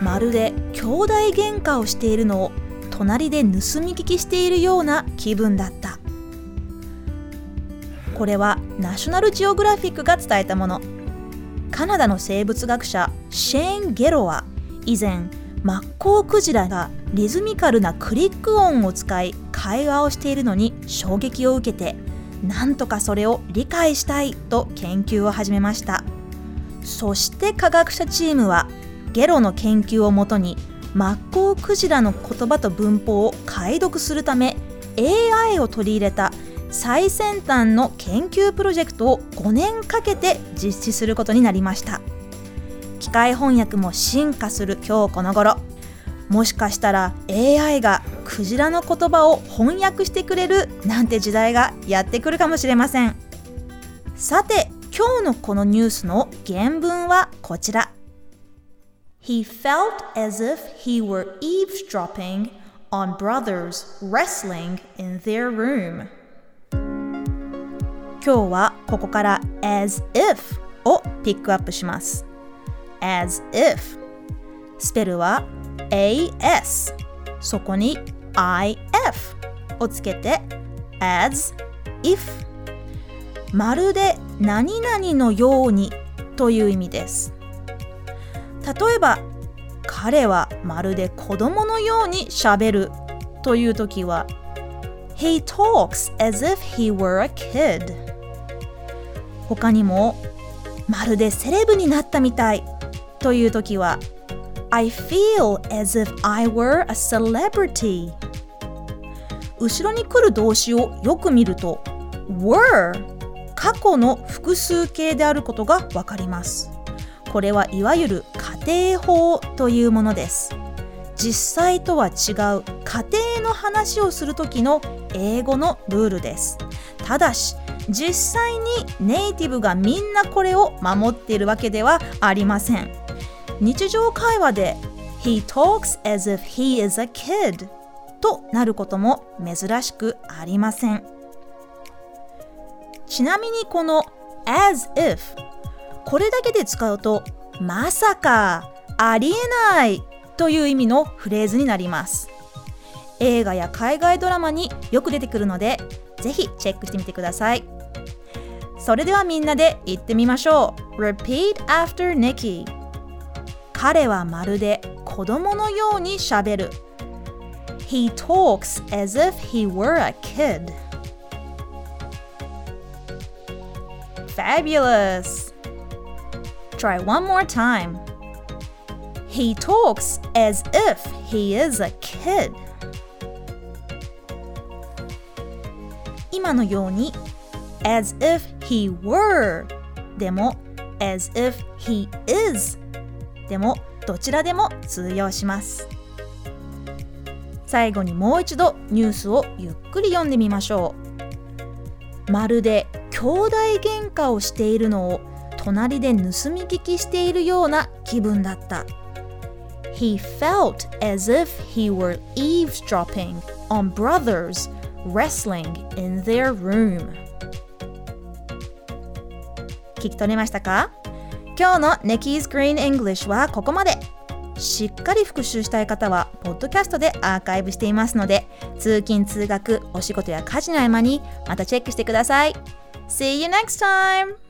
まるで兄弟喧嘩をしているのを隣で盗み聞きしているような気分だった。これはナショナルジオグラフィックが伝えたもの。カナダの生物学者シェーン・ゲロは以前マッコウクジラがリズミカルなクリック音を使い会話をしているのに衝撃を受けてなんとかそれを理解したいと研究を始めましたそして科学者チームはゲロの研究をもとにマッコウクジラの言葉と文法を解読するため AI を取り入れた最先端の研究プロジェクトを5年かけて実施することになりました。機械翻訳も進化する今日この頃。もしかしたら AI がクジラの言葉を翻訳してくれるなんて時代がやってくるかもしれません。さて今日のこのニュースの原文はこちら。He felt as if he were eavesdropping on brothers wrestling in their room 今日はここから as if をピックアップします as if スペルは as そこに if をつけて as if まるで何々のようにという意味です例えば彼はまるで子供のようにしゃべるという時は He talks as if he were a kid. 他にもまるでセレブになったみたいという時は I feel as if I were a celebrity. 後ろに来る動詞をよく見ると were 過去の複数形であることがわかります。これはいわゆる仮定法というものです。実際とは違う仮定の話をする時の英語のルールです。ただし実際にネイティブがみんなこれを守っているわけではありません。日常会話で He talks as if he is a kid となることも珍しくありません。ちなみにこの as if これだけで使うとまさかありえないという意味のフレーズになります。映画や海外ドラマによく出てくるのでぜひチェックしてみてください。それではみんなで言ってみましょう。Repeat after Nikki 彼はまるで子供のようにしゃべる。He talks as if he were a kid Fabulous! Try one more time. He talks as if he is a kid. 今のように as if he were でも as if he is でもどちらでも通用します最後にもう一度ニュースをゆっくり読んでみましょうまるで兄弟喧嘩をしているのを隣で盗み聞きしているような気分だった。He felt as if he were eavesdropping on brothers wrestling in their room. 聞き取れましたか？今日の Nikki's Green English はここまで。しっかり復習したい方はポッドキャストでアーカイブしていますので通勤通学お仕事や家事の合間にまたチェックしてください。See you next time!